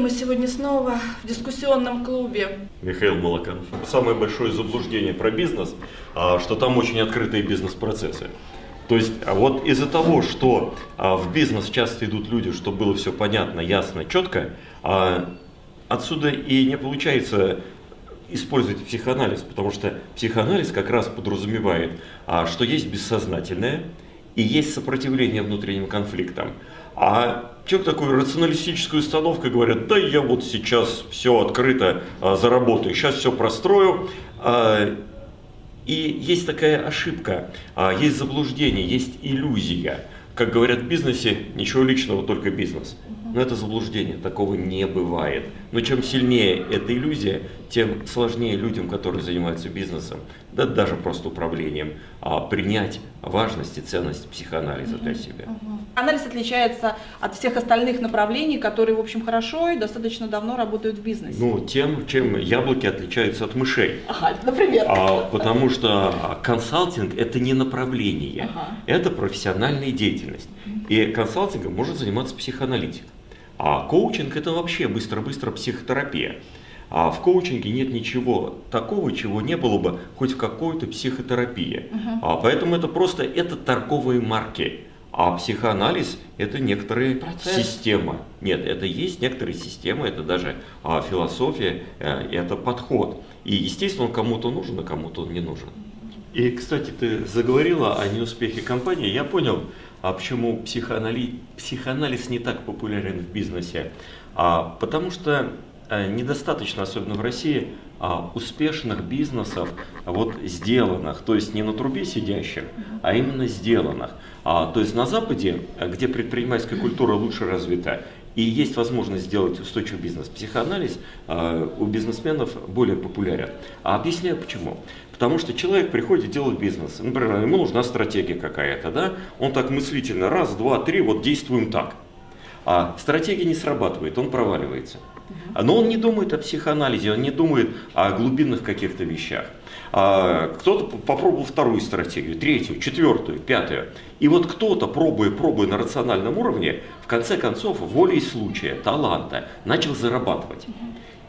Мы сегодня снова в дискуссионном клубе. Михаил Молоканов. Самое большое заблуждение про бизнес, а, что там очень открытые бизнес-процессы. То есть а вот из-за того, что а, в бизнес часто идут люди, чтобы было все понятно, ясно, четко, отсюда и не получается использовать психоанализ, потому что психоанализ как раз подразумевает, что есть бессознательное и есть сопротивление внутренним конфликтам. А человек такой рационалистической установкой говорят, да я вот сейчас все открыто а, заработаю, сейчас все прострою. А, и есть такая ошибка, а, есть заблуждение, есть иллюзия. Как говорят в бизнесе, ничего личного, только бизнес. Но это заблуждение, такого не бывает. Но чем сильнее эта иллюзия, тем сложнее людям, которые занимаются бизнесом, да даже просто управлением, а, принять важность и ценность психоанализа для себя. Анализ отличается от всех остальных направлений, которые, в общем, хорошо и достаточно давно работают в бизнесе. Ну, тем, чем яблоки отличаются от мышей. Ага, например. А, потому что консалтинг – это не направление, ага. это профессиональная деятельность. И консалтингом может заниматься психоаналитик. А коучинг это вообще быстро-быстро психотерапия. А в коучинге нет ничего такого, чего не было бы хоть в какой-то психотерапии. Uh-huh. А поэтому это просто это торговые марки. А психоанализ это некоторые Процесс. системы. Нет, это есть некоторые системы, это даже а, философия, а, это подход. И естественно он кому-то нужен, а кому-то он не нужен. И, кстати, ты заговорила о неуспехе компании. Я понял, а почему психоанали... психоанализ не так популярен в бизнесе? А, потому что недостаточно, особенно в России, а, успешных бизнесов, вот сделанных, то есть не на трубе сидящих, а именно сделанных. А, то есть на Западе, где предпринимательская культура лучше развита, и есть возможность сделать устойчивый бизнес. Психоанализ э, у бизнесменов более популярен. А объясняю почему. Потому что человек приходит делать бизнес. Например, ему нужна стратегия какая-то, да? Он так мыслительно, раз, два, три, вот действуем так. А стратегия не срабатывает, он проваливается. Но он не думает о психоанализе, он не думает о глубинных каких-то вещах. А, кто-то попробовал вторую стратегию, третью, четвертую, пятую. И вот кто-то, пробуя, пробуя на рациональном уровне, в конце концов, волей случая, таланта, начал зарабатывать.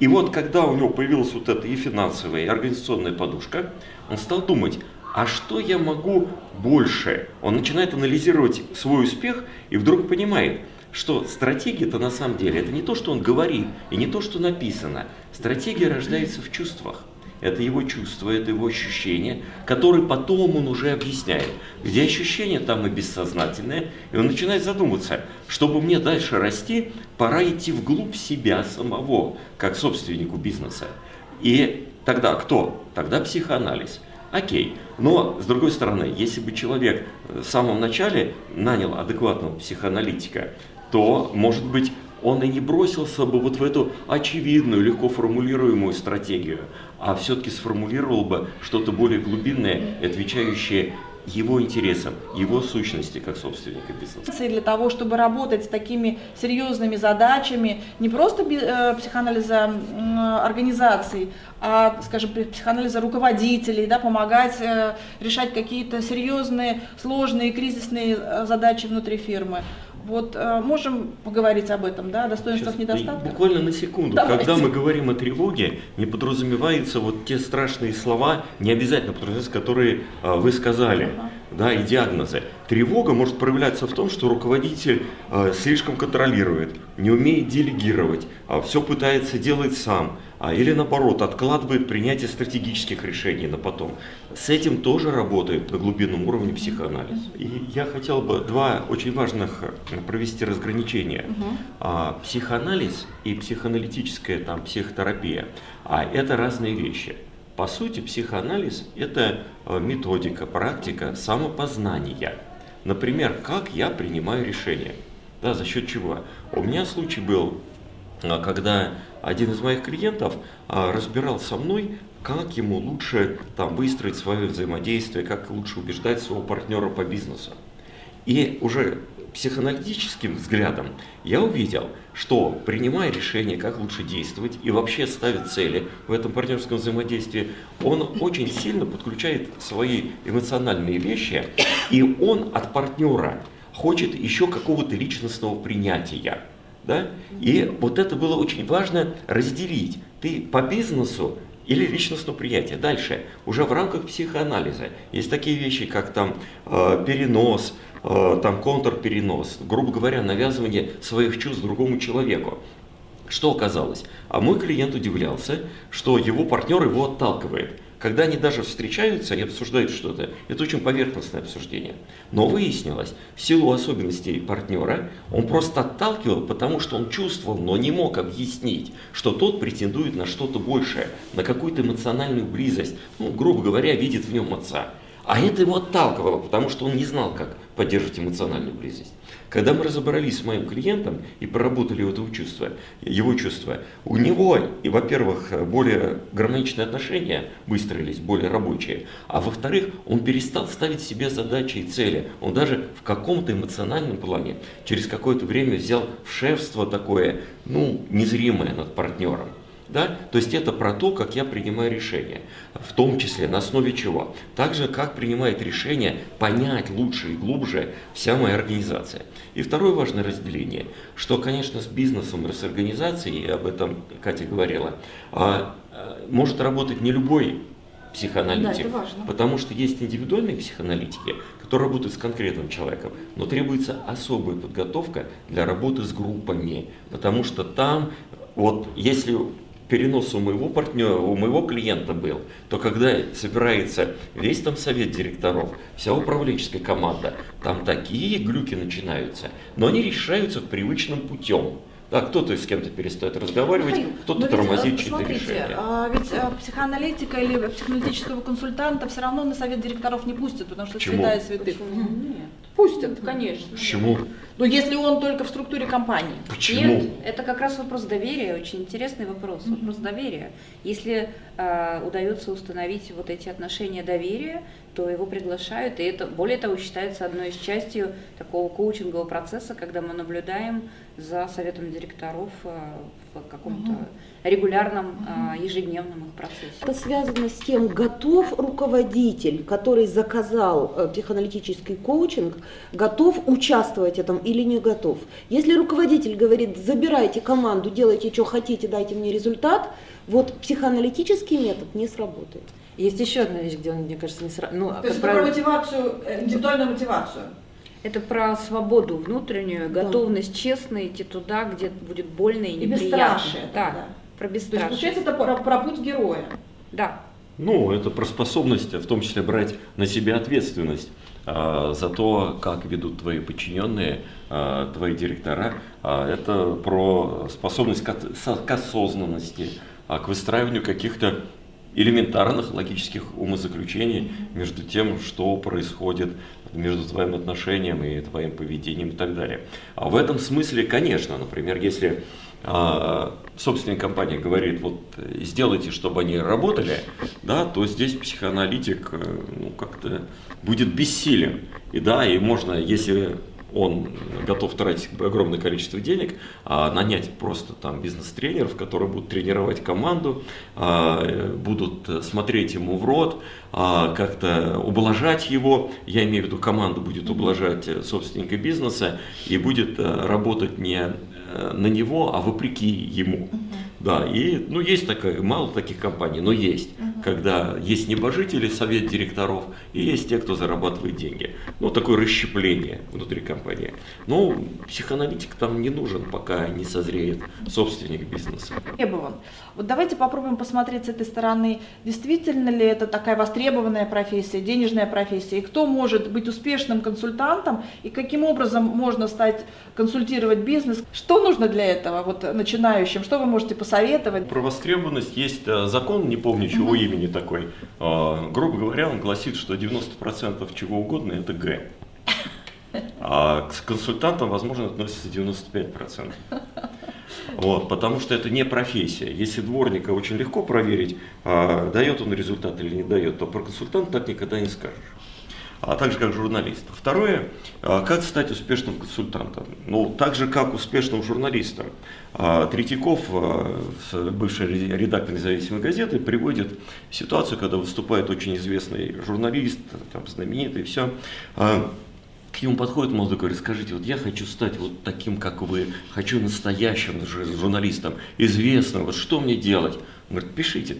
И вот когда у него появилась вот эта и финансовая, и организационная подушка, он стал думать, а что я могу больше? Он начинает анализировать свой успех и вдруг понимает, что стратегия-то на самом деле это не то, что он говорит, и не то, что написано. Стратегия рождается в чувствах. Это его чувство, это его ощущение, которые потом он уже объясняет. Где ощущение, там и бессознательное. И он начинает задумываться, чтобы мне дальше расти, пора идти вглубь себя самого, как собственнику бизнеса. И тогда кто? Тогда психоанализ. Окей. Но, с другой стороны, если бы человек в самом начале нанял адекватного психоаналитика, то, может быть, он и не бросился бы вот в эту очевидную, легко формулируемую стратегию, а все-таки сформулировал бы что-то более глубинное, отвечающее его интересам, его сущности как собственника бизнеса. Для того, чтобы работать с такими серьезными задачами, не просто э, психоанализа организаций, а, скажем, психоанализа руководителей, да, помогать э, решать какие-то серьезные, сложные, кризисные э, задачи внутри фирмы. Вот э, можем поговорить об этом, да, о достоинствах, Сейчас, недостатках? Буквально на секунду. Давайте. Когда мы говорим о тревоге, не подразумеваются вот те страшные слова, не обязательно подразумеваются, которые э, вы сказали, ага. Да, и диагнозы. Тревога может проявляться в том, что руководитель э, слишком контролирует, не умеет делегировать, э, все пытается делать сам а, или наоборот откладывает принятие стратегических решений на потом. С этим тоже работает на глубинном уровне психоанализ. И я хотел бы два очень важных э, провести разграничения. Угу. Психоанализ и психоаналитическая там, психотерапия а это разные вещи. По сути, психоанализ – это э, методика, практика самопознания. Например, как я принимаю решения. Да, за счет чего? У меня случай был а, когда один из моих клиентов а, разбирал со мной, как ему лучше там, выстроить свое взаимодействие, как лучше убеждать своего партнера по бизнесу. И уже психоаналитическим взглядом я увидел, что принимая решение, как лучше действовать и вообще ставит цели в этом партнерском взаимодействии, он очень сильно подключает свои эмоциональные вещи, и он от партнера хочет еще какого-то личностного принятия Да? И вот это было очень важно разделить. Ты по бизнесу или личностное приятие. Дальше, уже в рамках психоанализа есть такие вещи, как там э, перенос, там контрперенос, грубо говоря, навязывание своих чувств другому человеку. Что оказалось? А мой клиент удивлялся, что его партнер его отталкивает. Когда они даже встречаются и обсуждают что-то, это очень поверхностное обсуждение. Но выяснилось, в силу особенностей партнера, он просто отталкивал, потому что он чувствовал, но не мог объяснить, что тот претендует на что-то большее, на какую-то эмоциональную близость, ну, грубо говоря, видит в нем отца. А это его отталкивало, потому что он не знал, как поддерживать эмоциональную близость. Когда мы разобрались с моим клиентом и проработали его чувство, его чувства, у него, и, во-первых, более гармоничные отношения выстроились, более рабочие, а во-вторых, он перестал ставить себе задачи и цели. Он даже в каком-то эмоциональном плане через какое-то время взял шефство такое, ну, незримое над партнером. Да? То есть это про то, как я принимаю решения, в том числе на основе чего. Также как принимает решение понять лучше и глубже вся моя организация. И второе важное разделение, что, конечно, с бизнесом и с организацией, и об этом Катя говорила, а, а, может работать не любой психоаналитик, да, потому что есть индивидуальные психоаналитики, которые работают с конкретным человеком, но требуется особая подготовка для работы с группами, потому что там, вот если перенос у моего партнера, у моего клиента был, то когда собирается весь там совет директоров, вся управленческая команда, там такие глюки начинаются, но они решаются привычным путем. Да, кто-то с кем-то перестает разговаривать, кто-то ведь, тормозит чьи-то смотрите, решения. А, ведь а, психоаналитика или психоаналитического консультанта все равно на совет директоров не пустят, потому что Почему? святая святых. Нет. Пустят, конечно. Почему? Но если он только в структуре компании. Почему? Нет, это как раз вопрос доверия, очень интересный вопрос, mm-hmm. вопрос доверия. Если э, удается установить вот эти отношения доверия, то его приглашают, и это, более того, считается одной из частью такого коучингового процесса, когда мы наблюдаем за советом директоров э, в каком-то угу. регулярном э, ежедневном их процессе. Это связано с тем, готов руководитель, который заказал э, психоаналитический коучинг, готов участвовать в этом или не готов. Если руководитель говорит, забирайте команду, делайте, что хотите, дайте мне результат, вот психоаналитический метод не сработает. Есть еще одна вещь, где он, мне кажется, не сразу. Ну, То есть про мотивацию, индивидуальную мотивацию. Это про свободу внутреннюю, да. готовность честно идти туда, где будет больно и, и неприятно. Да, да, про бесстрашие. То есть, получается, это про, про путь героя. Да. Ну, это про способность, в том числе, брать на себя ответственность а, за то, как ведут твои подчиненные, а, твои директора. А, это про способность к, к осознанности, а, к выстраиванию каких-то элементарных логических умозаключений между тем, что происходит между твоим отношением и твоим поведением и так далее. А в этом смысле, конечно, например, если э, собственник компании говорит, вот сделайте, чтобы они работали, да, то здесь психоаналитик э, ну, как-то будет бессилен. И да, и можно, если он готов тратить огромное количество денег, а нанять просто там бизнес-тренеров, которые будут тренировать команду, а, будут смотреть ему в рот, а, как-то ублажать его, я имею в виду команду будет ублажать собственника бизнеса и будет э, работать не э, на него, а вопреки ему. Да, и ну, есть такая, мало таких компаний, но есть, uh-huh. когда есть небожители, совет директоров, и есть те, кто зарабатывает деньги. Ну, такое расщепление внутри компании. Но психоаналитик там не нужен, пока не созреет собственник бизнеса. Требован. Вот давайте попробуем посмотреть с этой стороны, действительно ли это такая востребованная профессия, денежная профессия, и кто может быть успешным консультантом, и каким образом можно стать консультировать бизнес. Что нужно для этого вот начинающим? Что вы можете посоветовать? Посоветовать. Про востребованность есть э, закон, не помню чего угу. имени такой. А, грубо говоря, он гласит, что 90% чего угодно это Г. А к консультантам, возможно, относится 95%. Вот, потому что это не профессия. Если дворника очень легко проверить, а, дает он результат или не дает, то про консультанта так никогда не скажешь а также как журналист. Второе, а, как стать успешным консультантом. Ну, так же, как успешным журналистом. А, Третьяков, а, бывший редактор независимой газеты, приводит ситуацию, когда выступает очень известный журналист, там, знаменитый, все, к нему подходит молодой, говорит, скажите, вот я хочу стать вот таким, как вы, хочу настоящим журналистом, известным, вот что мне делать? Он говорит, пишите.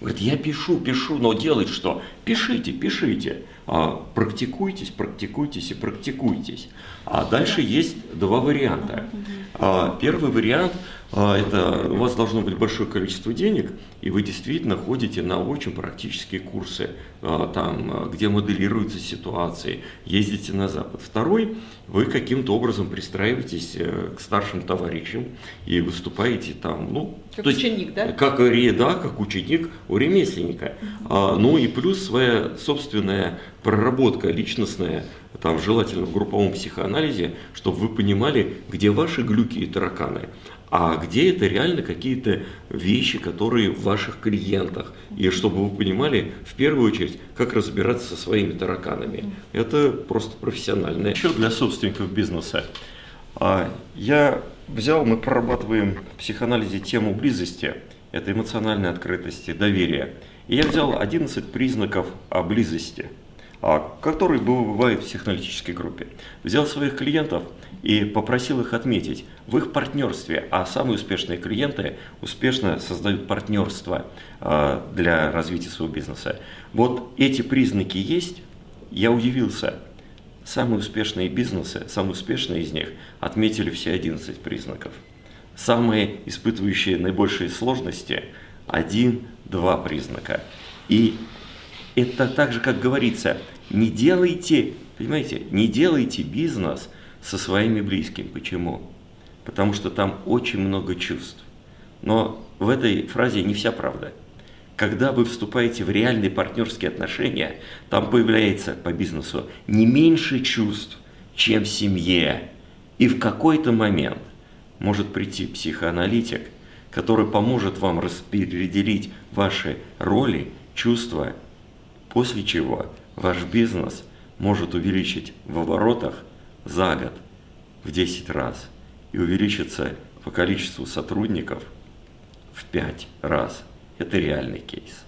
Говорит, я пишу, пишу, но делать что? Пишите, пишите. А, практикуйтесь, практикуйтесь и практикуйтесь. А дальше есть два варианта. А, первый вариант а, это у вас должно быть большое количество денег, и вы действительно ходите на очень практические курсы, там, где моделируются ситуации, ездите на Запад. Второй, вы каким-то образом пристраиваетесь э, к старшим товарищам и выступаете там, ну, как ученик, есть, да? Как, да, как ученик у ремесленника. А, ну и плюс своя собственная проработка личностная, там желательно в групповом психоанализе, чтобы вы понимали, где ваши глюки и тараканы, а где это реально какие-то вещи, которые в ваших клиентах. И чтобы вы понимали, в первую очередь, как разбираться со своими тараканами. Это просто профессиональное. Еще для собственников бизнеса. А, я взял, мы прорабатываем в психоанализе тему близости, это эмоциональной открытости, доверия. И я взял 11 признаков о близости – а, который бывает в психоаналитической группе. Взял своих клиентов и попросил их отметить в их партнерстве, а самые успешные клиенты успешно создают партнерство а, для развития своего бизнеса. Вот эти признаки есть, я удивился. Самые успешные бизнесы, самые успешные из них отметили все 11 признаков. Самые испытывающие наибольшие сложности – один-два признака. И это так же, как говорится, не делайте, понимаете, не делайте бизнес со своими близкими. Почему? Потому что там очень много чувств. Но в этой фразе не вся правда. Когда вы вступаете в реальные партнерские отношения, там появляется по бизнесу не меньше чувств, чем в семье. И в какой-то момент может прийти психоаналитик, который поможет вам распределить ваши роли, чувства после чего ваш бизнес может увеличить в оборотах за год в 10 раз и увеличиться по количеству сотрудников в 5 раз. Это реальный кейс.